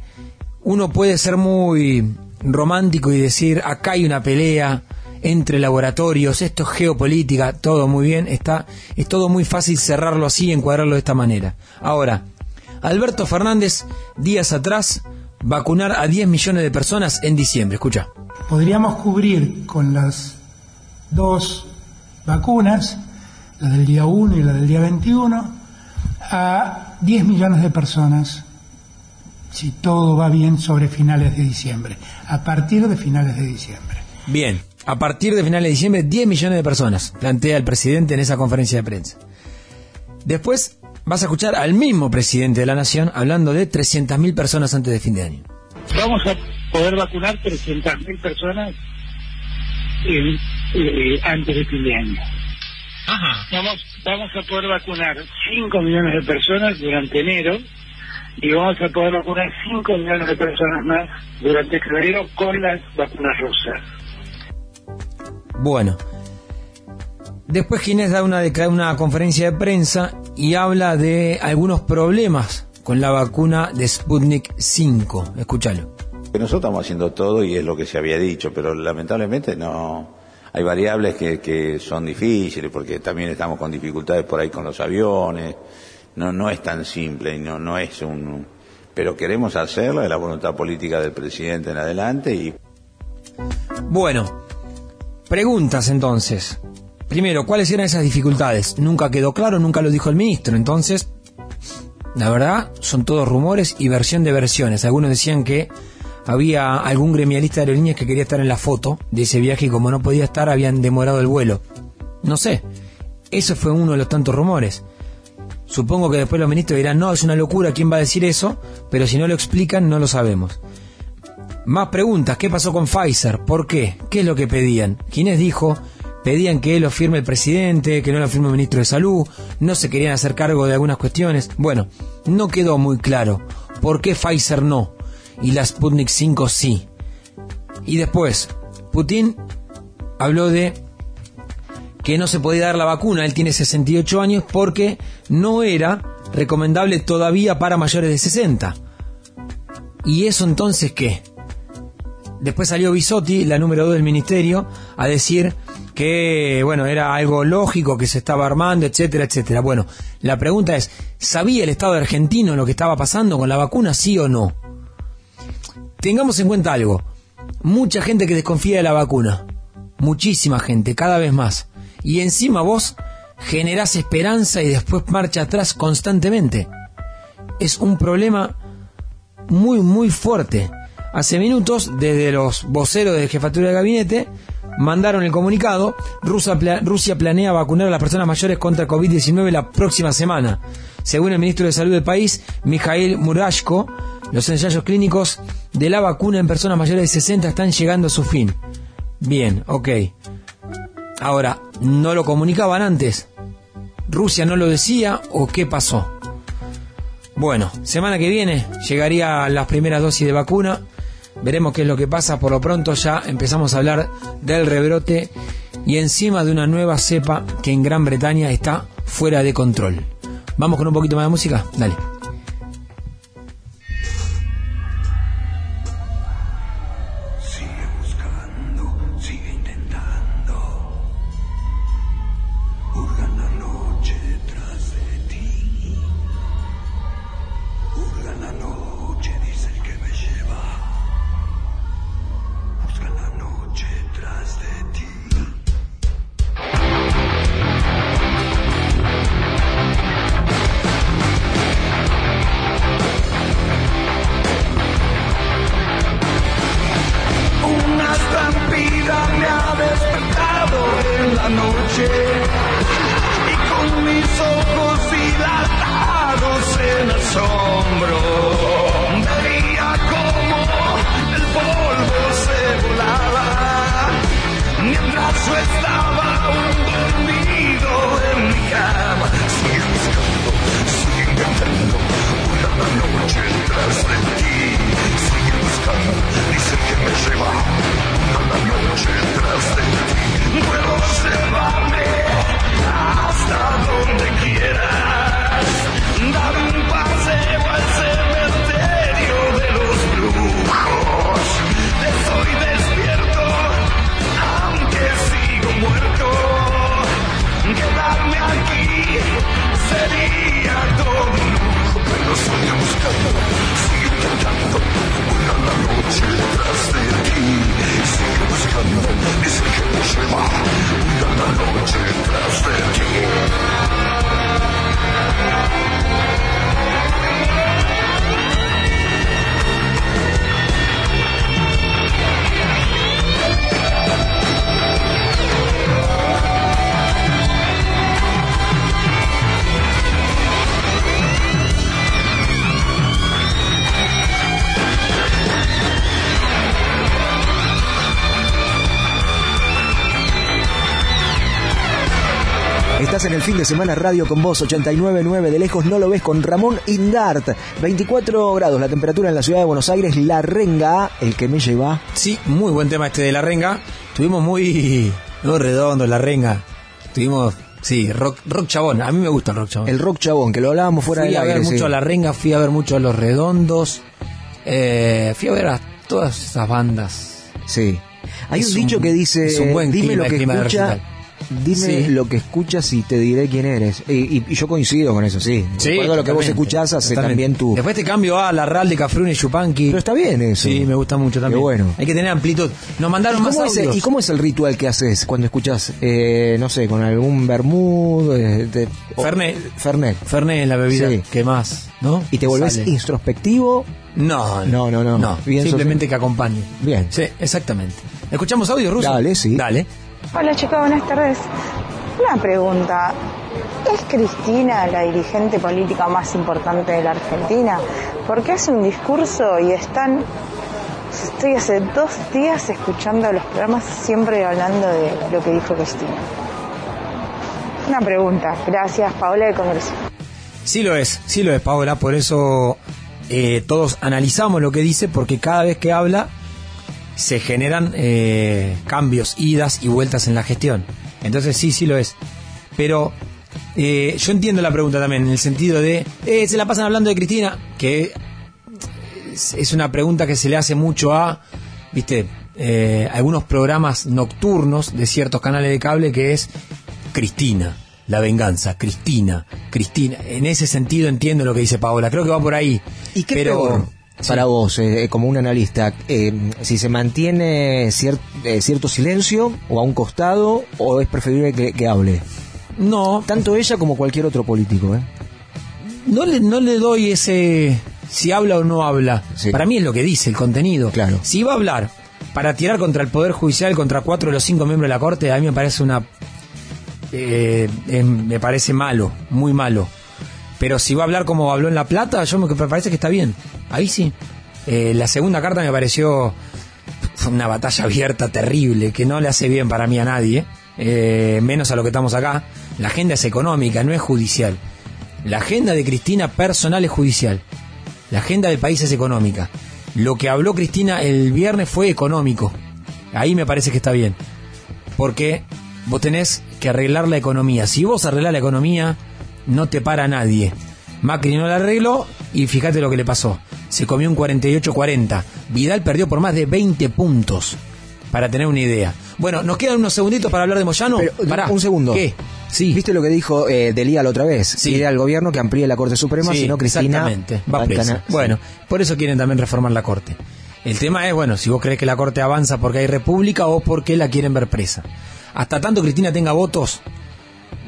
uno puede ser muy romántico y decir, acá hay una pelea, entre laboratorios, esto es geopolítica, todo muy bien, está, es todo muy fácil cerrarlo así y encuadrarlo de esta manera. Ahora, Alberto Fernández, días atrás, vacunar a 10 millones de personas en diciembre, escucha. Podríamos cubrir con las dos vacunas, la del día 1 y la del día 21, a 10 millones de personas, si todo va bien, sobre finales de diciembre, a partir de finales de diciembre. Bien, a partir de finales de diciembre 10 millones de personas, plantea el presidente en esa conferencia de prensa. Después vas a escuchar al mismo presidente de la Nación hablando de 300.000 personas antes de fin de año. Vamos a poder vacunar 300.000 personas eh, antes de fin de año. Vamos, vamos a poder vacunar 5 millones de personas durante enero y vamos a poder vacunar 5 millones de personas más durante febrero con las vacunas rusas. Bueno, después Ginés da una, una conferencia de prensa y habla de algunos problemas con la vacuna de Sputnik 5. Escúchalo. Nosotros estamos haciendo todo y es lo que se había dicho, pero lamentablemente no. Hay variables que, que son difíciles porque también estamos con dificultades por ahí con los aviones. No, no es tan simple y no, no es un. Pero queremos hacerlo, es la voluntad política del presidente en adelante y. Bueno, Preguntas entonces. Primero, ¿cuáles eran esas dificultades? Nunca quedó claro, nunca lo dijo el ministro. Entonces, la verdad, son todos rumores y versión de versiones. Algunos decían que había algún gremialista de aerolíneas que quería estar en la foto de ese viaje y como no podía estar, habían demorado el vuelo. No sé. Eso fue uno de los tantos rumores. Supongo que después los ministros dirán, no, es una locura, ¿quién va a decir eso? Pero si no lo explican, no lo sabemos. Más preguntas, ¿qué pasó con Pfizer? ¿Por qué? ¿Qué es lo que pedían? ¿Quiénes dijo? Pedían que lo firme el presidente, que no lo firme el ministro de Salud, no se querían hacer cargo de algunas cuestiones. Bueno, no quedó muy claro por qué Pfizer no y la Sputnik 5 sí. Y después, Putin habló de que no se podía dar la vacuna, él tiene 68 años porque no era recomendable todavía para mayores de 60. ¿Y eso entonces qué? Después salió Bisotti, la número 2 del ministerio, a decir que, bueno, era algo lógico que se estaba armando, etcétera, etcétera. Bueno, la pregunta es, ¿sabía el Estado argentino lo que estaba pasando con la vacuna, sí o no? Tengamos en cuenta algo. Mucha gente que desconfía de la vacuna. muchísima gente, cada vez más. Y encima vos generás esperanza y después marcha atrás constantemente. Es un problema muy, muy fuerte. Hace minutos, desde los voceros de jefatura de gabinete, mandaron el comunicado, Rusia, Rusia planea vacunar a las personas mayores contra COVID-19 la próxima semana. Según el ministro de Salud del país, Mikhail Murashko, los ensayos clínicos de la vacuna en personas mayores de 60 están llegando a su fin. Bien, ok. Ahora, ¿no lo comunicaban antes? ¿Rusia no lo decía o qué pasó? Bueno, semana que viene llegaría las primeras dosis de vacuna. Veremos qué es lo que pasa. Por lo pronto ya empezamos a hablar del rebrote y encima de una nueva cepa que en Gran Bretaña está fuera de control. Vamos con un poquito más de música. Dale. En el fin de semana Radio con Vos 899 de lejos no lo ves con Ramón Indart. 24 grados la temperatura en la ciudad de Buenos Aires, La Renga, el que me lleva. Sí, muy buen tema este de La Renga. Tuvimos muy no redondo La Renga. Tuvimos Sí, rock, rock chabón. A mí me gusta el rock chabón. El rock chabón, que lo hablábamos fuera de la Fui a ver mucho a La Renga, fui a ver mucho a Los Redondos. Eh, fui a ver a todas esas bandas. Sí. Hay un, dicho que dice, dime lo que escucha Dime lo que escuchas y te diré quién eres. Y, yo coincido con eso, sí. Sí. lo que vos escuchás, hace también tú. Después te cambio a la RAL de Cafrune y Chupanqui. Pero está bien eso. Sí, me gusta mucho también. Qué bueno. Hay que tener amplitud. Nos mandaron más audios. ¿Y cómo es el ritual que haces cuando escuchas, eh, no sé, con algún vermouth? Eh, Fernet. Fernet. Fernet es la bebida que más, ¿no? ¿Y te volvés introspectivo? No, no, no. no. simplemente que acompañe. Bien. Sí, exactamente. ¿Escuchamos audio, Ruso? Dale, sí. Dale. Hola chicos, buenas tardes. Una pregunta. ¿Es Cristina la dirigente política más importante de la Argentina? Porque hace un discurso y están... Estoy hace dos días escuchando los programas siempre hablando de lo que dijo Cristina. Una pregunta. Gracias, Paola de Congreso. Sí lo es, sí lo es, Paola. Por eso eh, todos analizamos lo que dice, porque cada vez que habla se generan eh, cambios, idas y vueltas en la gestión. Entonces sí, sí lo es. Pero eh, yo entiendo la pregunta también, en el sentido de, eh, se la pasan hablando de Cristina, que es, una pregunta que se le hace mucho a, viste, eh, algunos programas nocturnos de ciertos canales de cable que es Cristina, la venganza, Cristina, Cristina. En ese sentido entiendo lo que dice Paola, creo que va por ahí. ¿Y qué pero, para vos, eh, como un analista, eh, si se mantiene cier- eh, cierto silencio o a un costado o es preferible que, que hable. No. Tanto ella como cualquier otro político, ¿eh? No le, no le doy ese si habla o no habla. Sí. Para mí es lo que dice el contenido. Claro. Si va a hablar para tirar contra el Poder Judicial, contra cuatro de los cinco miembros de la Corte, a mí me parece una... eh, eh, me parece malo, muy malo. Pero si va a hablar como habló en La Plata, yo me parece que está bien. Ahí sí. Eh, la segunda carta me pareció una batalla abierta terrible, que no le hace bien para mí a nadie, eh, menos a lo que estamos acá. La agenda es económica, no es judicial. La agenda de Cristina personal es judicial. La agenda del país es económica. Lo que habló Cristina el viernes fue económico. Ahí me parece que está bien. Porque vos tenés que arreglar la economía. Si vos arreglás la economía, no te para nadie. Macri no la arregló y fíjate lo que le pasó. Se comió un 48-40. Vidal perdió por más de 20 puntos. Para tener una idea. Bueno, nos quedan unos segunditos para hablar de Moyano. Pero, Pará. un segundo. ¿Qué? Sí. ¿Viste lo que dijo eh, Delía la otra vez? Sí. Pide al gobierno que amplíe la Corte Suprema, Sí, si no Cristina... Exactamente, va presa. Bueno, por eso quieren también reformar la Corte. El tema es, bueno, si vos crees que la Corte avanza porque hay república o porque la quieren ver presa. Hasta tanto Cristina tenga votos,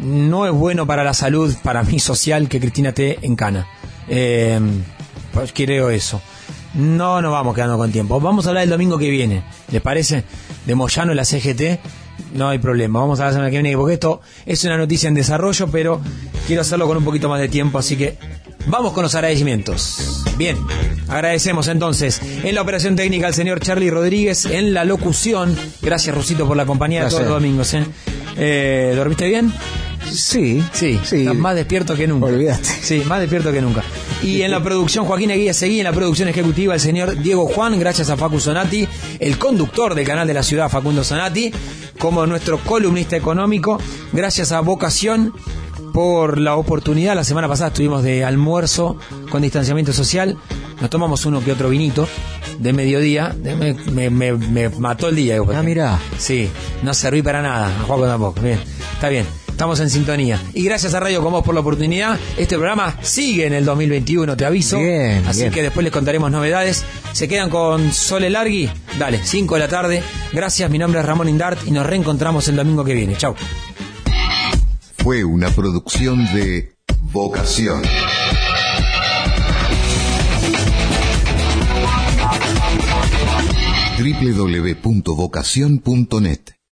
no es bueno para la salud, para mí social, que Cristina esté en cana. Eh, pues creo eso. No nos vamos quedando con tiempo. Vamos a hablar el domingo que viene. ¿Les parece? De Moyano y la CGT. No hay problema. Vamos a hablar la semana que viene porque esto es una noticia en desarrollo, pero quiero hacerlo con un poquito más de tiempo, así que vamos con los agradecimientos. Bien, agradecemos entonces en la operación técnica al señor Charlie Rodríguez, en la locución. Gracias, Rusito, por la compañía de todos los domingos. ¿eh? Eh, ¿Dormiste bien? Sí, Sí, sí. más despierto que nunca. Olvídate. Sí, más despierto que nunca. Y en la producción, Joaquín Eguía Seguí, en la producción ejecutiva, el señor Diego Juan, gracias a Facu Sonati, el conductor del canal de la ciudad, Facundo Sonati, como nuestro columnista económico, gracias a Vocación por la oportunidad. La semana pasada estuvimos de almuerzo con distanciamiento social, nos tomamos uno que otro vinito de mediodía, me- me- me mató el día. Ah, mirá. Sí, no serví para nada, a Juaco tampoco. Bien, está bien. Estamos en sintonía. Y gracias a Radio Con Vos por la oportunidad. Este programa sigue en el 2021, te aviso. Bien, Así bien. que después les contaremos novedades. Se quedan con Sole Largui. Dale, 5 de la tarde. Gracias, mi nombre es Ramón Indart y nos reencontramos el domingo que viene. Chau. Fue una producción de Vocación. www.vocación.net